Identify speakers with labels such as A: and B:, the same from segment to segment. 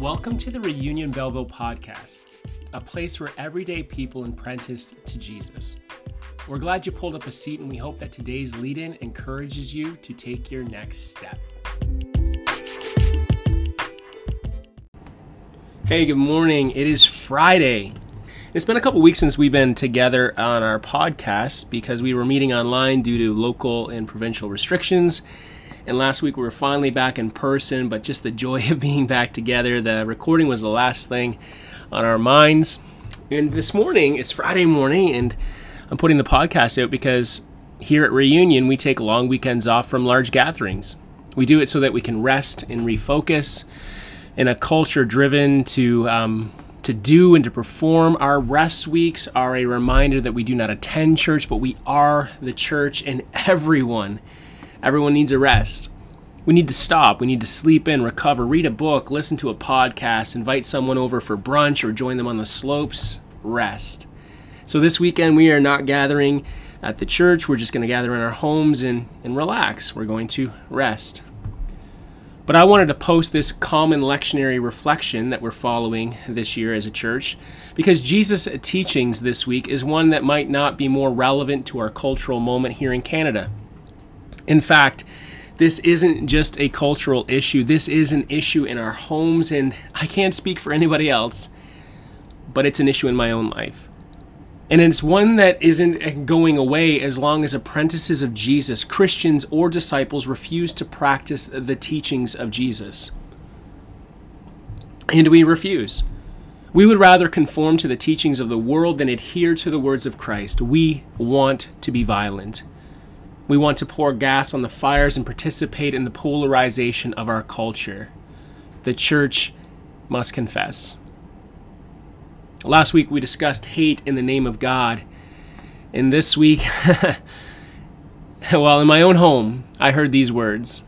A: Welcome to the Reunion Belleville podcast, a place where everyday people apprentice to Jesus. We're glad you pulled up a seat, and we hope that today's lead in encourages you to take your next step. Hey, good morning. It is Friday. It's been a couple weeks since we've been together on our podcast because we were meeting online due to local and provincial restrictions. And last week we were finally back in person, but just the joy of being back together. The recording was the last thing on our minds. And this morning, it's Friday morning, and I'm putting the podcast out because here at Reunion, we take long weekends off from large gatherings. We do it so that we can rest and refocus in a culture driven to um, to do and to perform. Our rest weeks are a reminder that we do not attend church, but we are the church, and everyone Everyone needs a rest. We need to stop. We need to sleep in, recover, read a book, listen to a podcast, invite someone over for brunch, or join them on the slopes. Rest. So this weekend, we are not gathering at the church. We're just going to gather in our homes and, and relax. We're going to rest. But I wanted to post this common lectionary reflection that we're following this year as a church because Jesus' teachings this week is one that might not be more relevant to our cultural moment here in Canada. In fact, this isn't just a cultural issue, this is an issue in our homes, and I can't speak for anybody else, but it's an issue in my own life. And it's one that isn't going away as long as apprentices of Jesus, Christians, or disciples refuse to practice the teachings of Jesus. And we refuse. We would rather conform to the teachings of the world than adhere to the words of Christ. We want to be violent. We want to pour gas on the fires and participate in the polarization of our culture. The church must confess. Last week we discussed hate in the name of God. And this week, well, in my own home, I heard these words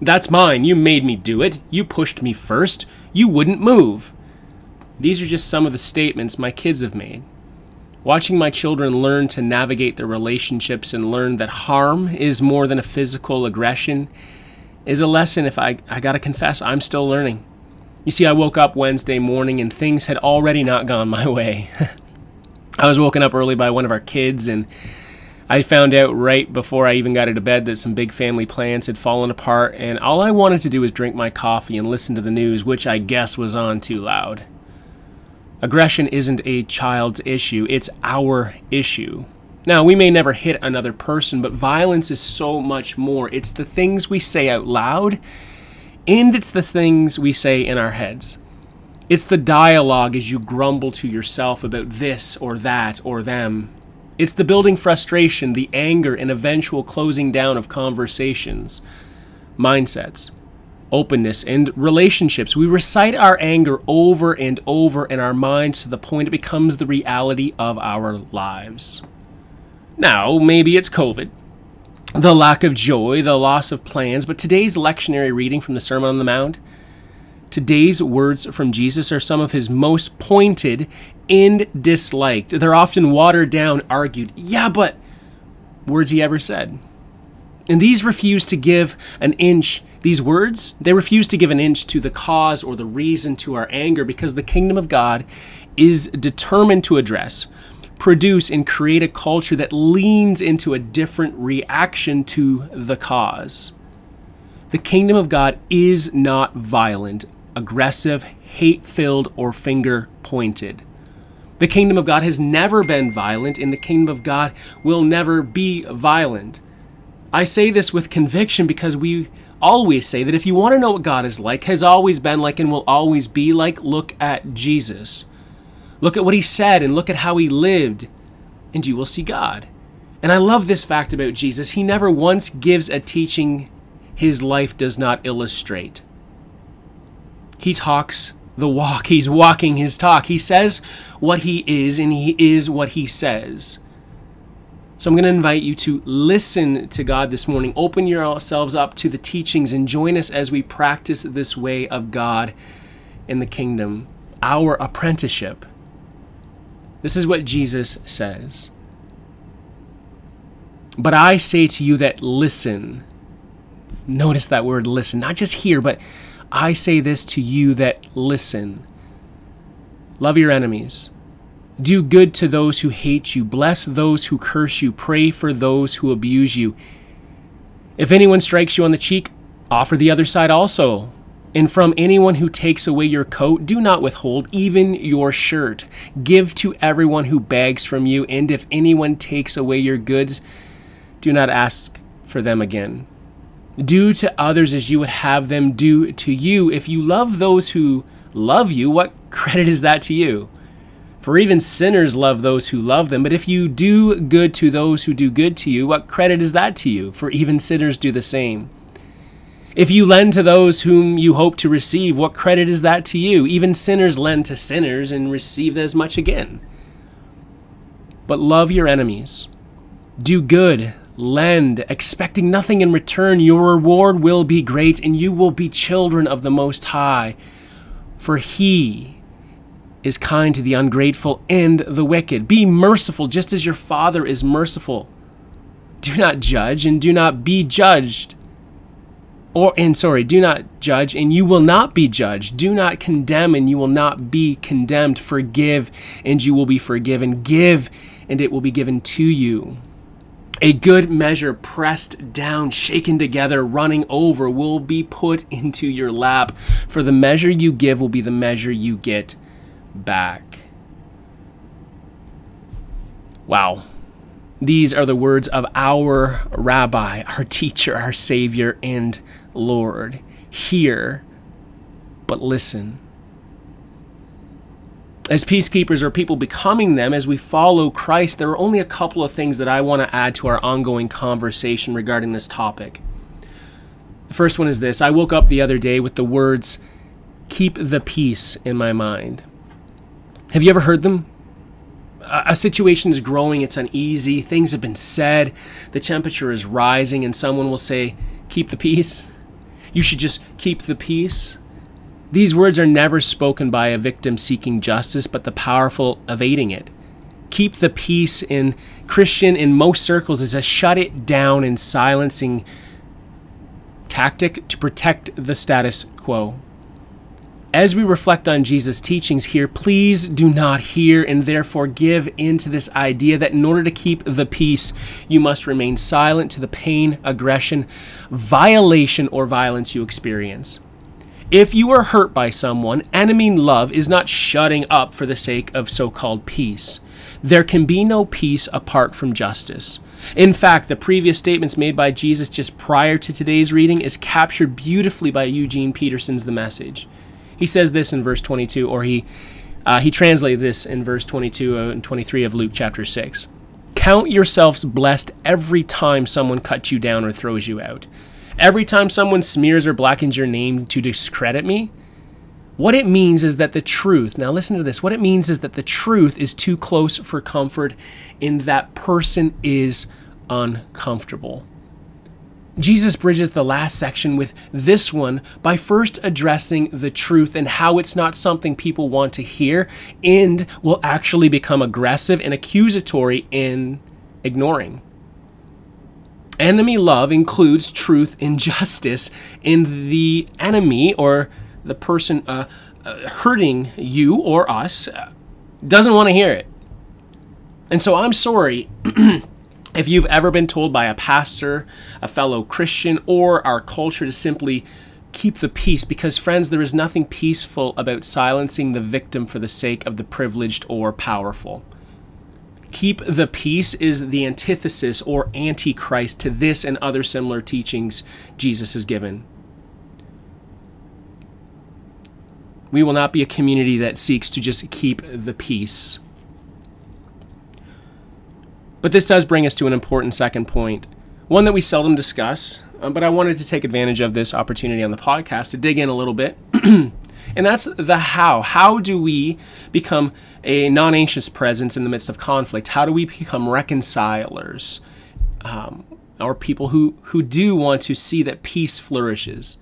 A: That's mine. You made me do it. You pushed me first. You wouldn't move. These are just some of the statements my kids have made. Watching my children learn to navigate their relationships and learn that harm is more than a physical aggression is a lesson if I, I gotta confess, I'm still learning. You see, I woke up Wednesday morning and things had already not gone my way. I was woken up early by one of our kids, and I found out right before I even got into bed that some big family plans had fallen apart, and all I wanted to do was drink my coffee and listen to the news, which I guess was on too loud. Aggression isn't a child's issue, it's our issue. Now, we may never hit another person, but violence is so much more. It's the things we say out loud, and it's the things we say in our heads. It's the dialogue as you grumble to yourself about this or that or them. It's the building frustration, the anger, and eventual closing down of conversations, mindsets openness, and relationships. We recite our anger over and over in our minds to the point it becomes the reality of our lives. Now, maybe it's COVID, the lack of joy, the loss of plans, but today's lectionary reading from the Sermon on the Mount, today's words from Jesus are some of his most pointed and disliked. They're often watered down, argued, yeah, but words he ever said. And these refuse to give an inch, these words, they refuse to give an inch to the cause or the reason to our anger because the kingdom of God is determined to address, produce, and create a culture that leans into a different reaction to the cause. The kingdom of God is not violent, aggressive, hate filled, or finger pointed. The kingdom of God has never been violent, and the kingdom of God will never be violent. I say this with conviction because we always say that if you want to know what God is like, has always been like, and will always be like, look at Jesus. Look at what he said and look at how he lived, and you will see God. And I love this fact about Jesus. He never once gives a teaching his life does not illustrate. He talks the walk, he's walking his talk. He says what he is, and he is what he says. So I'm going to invite you to listen to God this morning. Open yourselves up to the teachings and join us as we practice this way of God in the kingdom, our apprenticeship. This is what Jesus says. But I say to you that listen. Notice that word listen, not just hear, but I say this to you that listen. Love your enemies. Do good to those who hate you. Bless those who curse you. Pray for those who abuse you. If anyone strikes you on the cheek, offer the other side also. And from anyone who takes away your coat, do not withhold even your shirt. Give to everyone who begs from you, and if anyone takes away your goods, do not ask for them again. Do to others as you would have them do to you. If you love those who love you, what credit is that to you? For even sinners love those who love them. But if you do good to those who do good to you, what credit is that to you? For even sinners do the same. If you lend to those whom you hope to receive, what credit is that to you? Even sinners lend to sinners and receive as much again. But love your enemies. Do good, lend, expecting nothing in return. Your reward will be great, and you will be children of the Most High. For He is kind to the ungrateful and the wicked. Be merciful, just as your Father is merciful. Do not judge, and do not be judged. Or and sorry do not judge and you will not be judged. Do not condemn and you will not be condemned. Forgive and you will be forgiven. Give and it will be given to you. A good measure pressed down shaken together running over will be put into your lap. For the measure you give will be the measure you get back wow these are the words of our rabbi, our teacher, our savior, and Lord. Hear, but listen. As peacekeepers or people becoming them, as we follow Christ, there are only a couple of things that I want to add to our ongoing conversation regarding this topic. The first one is this I woke up the other day with the words, keep the peace in my mind. Have you ever heard them? a situation is growing, it's uneasy, things have been said, the temperature is rising, and someone will say, Keep the peace. You should just keep the peace. These words are never spoken by a victim seeking justice, but the powerful evading it. Keep the peace in Christian in most circles is a shut it down and silencing tactic to protect the status quo. As we reflect on Jesus' teachings here, please do not hear and therefore give in to this idea that in order to keep the peace, you must remain silent to the pain, aggression, violation, or violence you experience. If you are hurt by someone, enemy love is not shutting up for the sake of so called peace. There can be no peace apart from justice. In fact, the previous statements made by Jesus just prior to today's reading is captured beautifully by Eugene Peterson's The Message. He says this in verse 22, or he, uh, he translates this in verse 22 and 23 of Luke chapter 6. Count yourselves blessed every time someone cuts you down or throws you out. Every time someone smears or blackens your name to discredit me. What it means is that the truth, now listen to this, what it means is that the truth is too close for comfort and that person is uncomfortable. Jesus bridges the last section with this one by first addressing the truth and how it's not something people want to hear and will actually become aggressive and accusatory in ignoring. Enemy love includes truth and justice, and the enemy or the person uh, uh, hurting you or us uh, doesn't want to hear it. And so I'm sorry. If you've ever been told by a pastor, a fellow Christian, or our culture to simply keep the peace, because, friends, there is nothing peaceful about silencing the victim for the sake of the privileged or powerful. Keep the peace is the antithesis or antichrist to this and other similar teachings Jesus has given. We will not be a community that seeks to just keep the peace. But this does bring us to an important second point, one that we seldom discuss, um, but I wanted to take advantage of this opportunity on the podcast to dig in a little bit. and that's the how. How do we become a non anxious presence in the midst of conflict? How do we become reconcilers? Um, or people who, who do want to see that peace flourishes.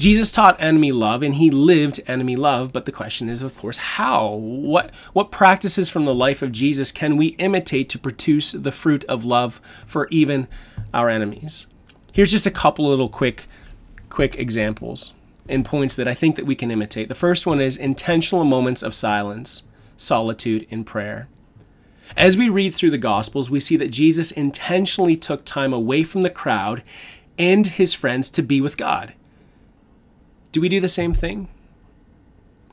A: Jesus taught enemy love and he lived enemy love, but the question is of course how? What what practices from the life of Jesus can we imitate to produce the fruit of love for even our enemies? Here's just a couple little quick quick examples. and points that I think that we can imitate. The first one is intentional moments of silence, solitude in prayer. As we read through the Gospels, we see that Jesus intentionally took time away from the crowd and his friends to be with God. Do we do the same thing?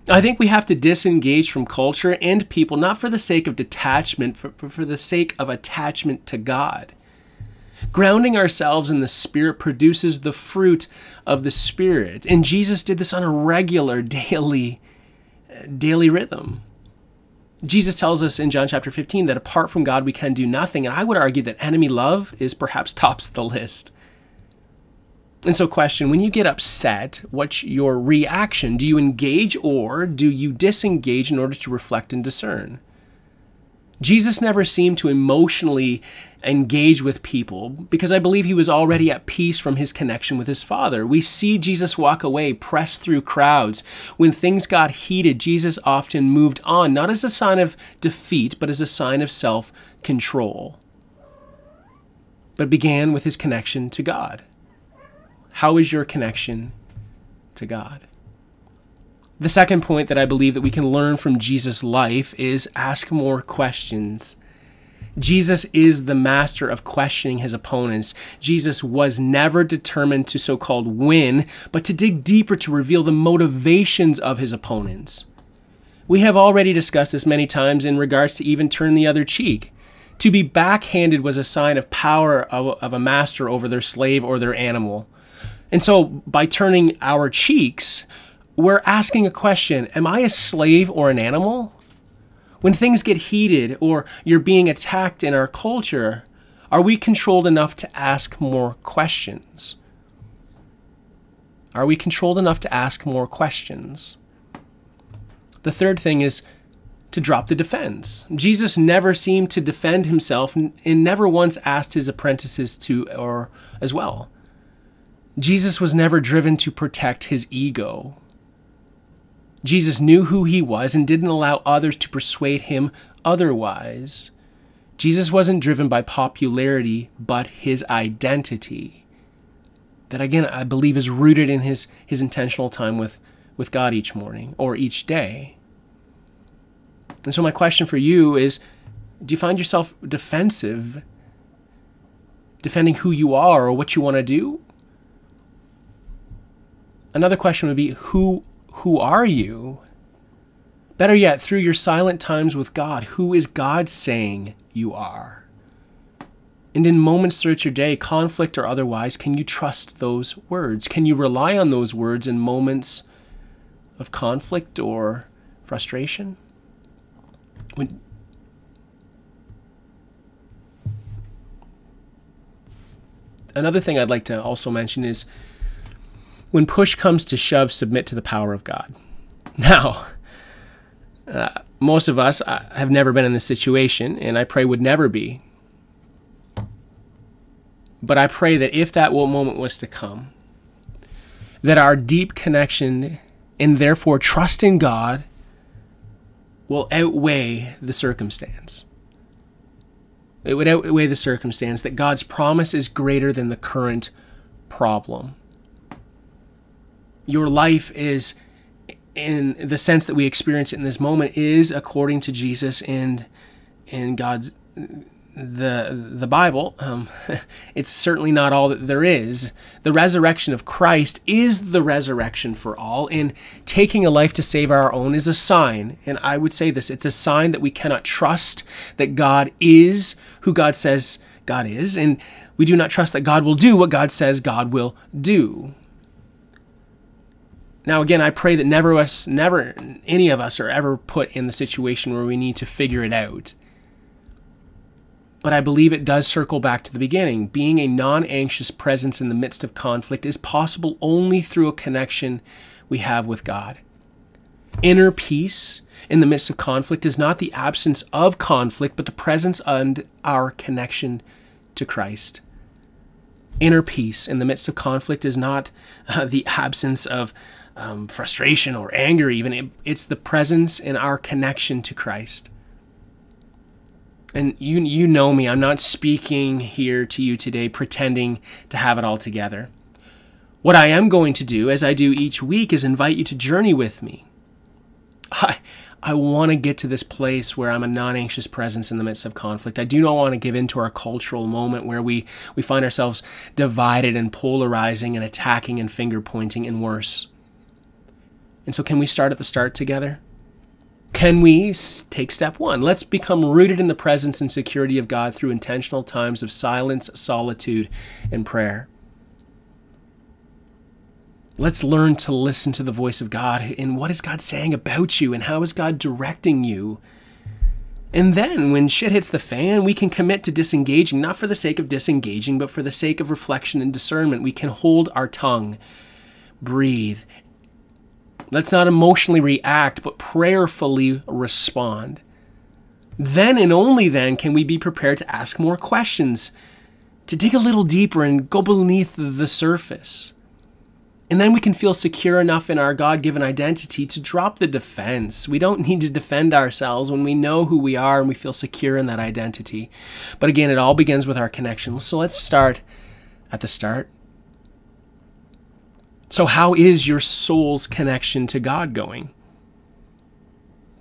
A: I think we have to disengage from culture and people, not for the sake of detachment, but for the sake of attachment to God. Grounding ourselves in the Spirit produces the fruit of the Spirit. And Jesus did this on a regular, daily, daily rhythm. Jesus tells us in John chapter 15 that apart from God we can do nothing. And I would argue that enemy love is perhaps tops the list. And so, question when you get upset, what's your reaction? Do you engage or do you disengage in order to reflect and discern? Jesus never seemed to emotionally engage with people because I believe he was already at peace from his connection with his Father. We see Jesus walk away, press through crowds. When things got heated, Jesus often moved on, not as a sign of defeat, but as a sign of self control. But began with his connection to God. How is your connection to God? The second point that I believe that we can learn from Jesus' life is ask more questions. Jesus is the master of questioning his opponents. Jesus was never determined to so called win, but to dig deeper to reveal the motivations of his opponents. We have already discussed this many times in regards to even turn the other cheek. To be backhanded was a sign of power of, of a master over their slave or their animal. And so, by turning our cheeks, we're asking a question Am I a slave or an animal? When things get heated or you're being attacked in our culture, are we controlled enough to ask more questions? Are we controlled enough to ask more questions? The third thing is to drop the defense. Jesus never seemed to defend himself and never once asked his apprentices to or as well. Jesus was never driven to protect his ego. Jesus knew who he was and didn't allow others to persuade him otherwise. Jesus wasn't driven by popularity, but his identity. That again, I believe, is rooted in his, his intentional time with, with God each morning or each day. And so, my question for you is do you find yourself defensive, defending who you are or what you want to do? Another question would be who who are you? Better yet, through your silent times with God, who is God saying you are? And in moments throughout your day, conflict or otherwise, can you trust those words? Can you rely on those words in moments of conflict or frustration? When Another thing I'd like to also mention is when push comes to shove, submit to the power of God. Now, uh, most of us uh, have never been in this situation, and I pray would never be. But I pray that if that moment was to come, that our deep connection and therefore trust in God will outweigh the circumstance. It would outweigh the circumstance that God's promise is greater than the current problem your life is in the sense that we experience it in this moment is according to Jesus and in God's the the Bible. Um, it's certainly not all that there is. The resurrection of Christ is the resurrection for all, and taking a life to save our own is a sign. And I would say this: it's a sign that we cannot trust that God is who God says God is, and we do not trust that God will do what God says God will do. Now, again, I pray that never us, never any of us are ever put in the situation where we need to figure it out. But I believe it does circle back to the beginning. Being a non anxious presence in the midst of conflict is possible only through a connection we have with God. Inner peace in the midst of conflict is not the absence of conflict, but the presence and our connection to Christ. Inner peace in the midst of conflict is not uh, the absence of um, frustration or anger, even. It, it's the presence in our connection to Christ. And you, you know me, I'm not speaking here to you today pretending to have it all together. What I am going to do, as I do each week, is invite you to journey with me. I, I want to get to this place where I'm a non anxious presence in the midst of conflict. I do not want to give in to our cultural moment where we, we find ourselves divided and polarizing and attacking and finger pointing and worse. And so, can we start at the start together? Can we take step one? Let's become rooted in the presence and security of God through intentional times of silence, solitude, and prayer. Let's learn to listen to the voice of God and what is God saying about you and how is God directing you. And then, when shit hits the fan, we can commit to disengaging, not for the sake of disengaging, but for the sake of reflection and discernment. We can hold our tongue, breathe. Let's not emotionally react, but prayerfully respond. Then and only then can we be prepared to ask more questions, to dig a little deeper and go beneath the surface. And then we can feel secure enough in our God given identity to drop the defense. We don't need to defend ourselves when we know who we are and we feel secure in that identity. But again, it all begins with our connection. So let's start at the start. So, how is your soul's connection to God going?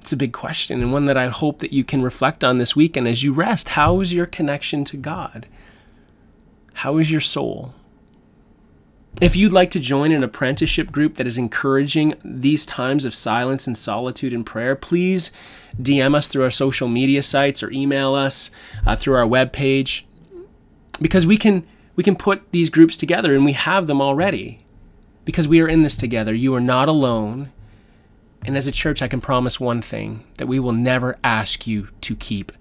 A: It's a big question and one that I hope that you can reflect on this weekend as you rest. How is your connection to God? How is your soul? If you'd like to join an apprenticeship group that is encouraging these times of silence and solitude and prayer, please DM us through our social media sites or email us uh, through our webpage because we can we can put these groups together and we have them already because we are in this together. You are not alone. And as a church, I can promise one thing that we will never ask you to keep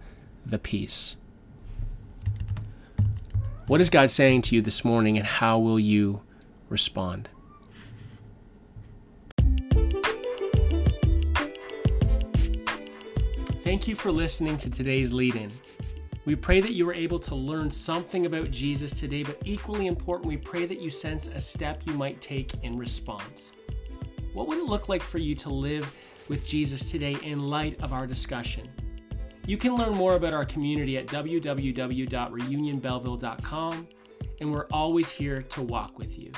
A: the peace. What is God saying to you this morning, and how will you respond. Thank you for listening to today's lead in. We pray that you were able to learn something about Jesus today, but equally important, we pray that you sense a step you might take in response. What would it look like for you to live with Jesus today in light of our discussion? You can learn more about our community at www.reunionbelleville.com, and we're always here to walk with you.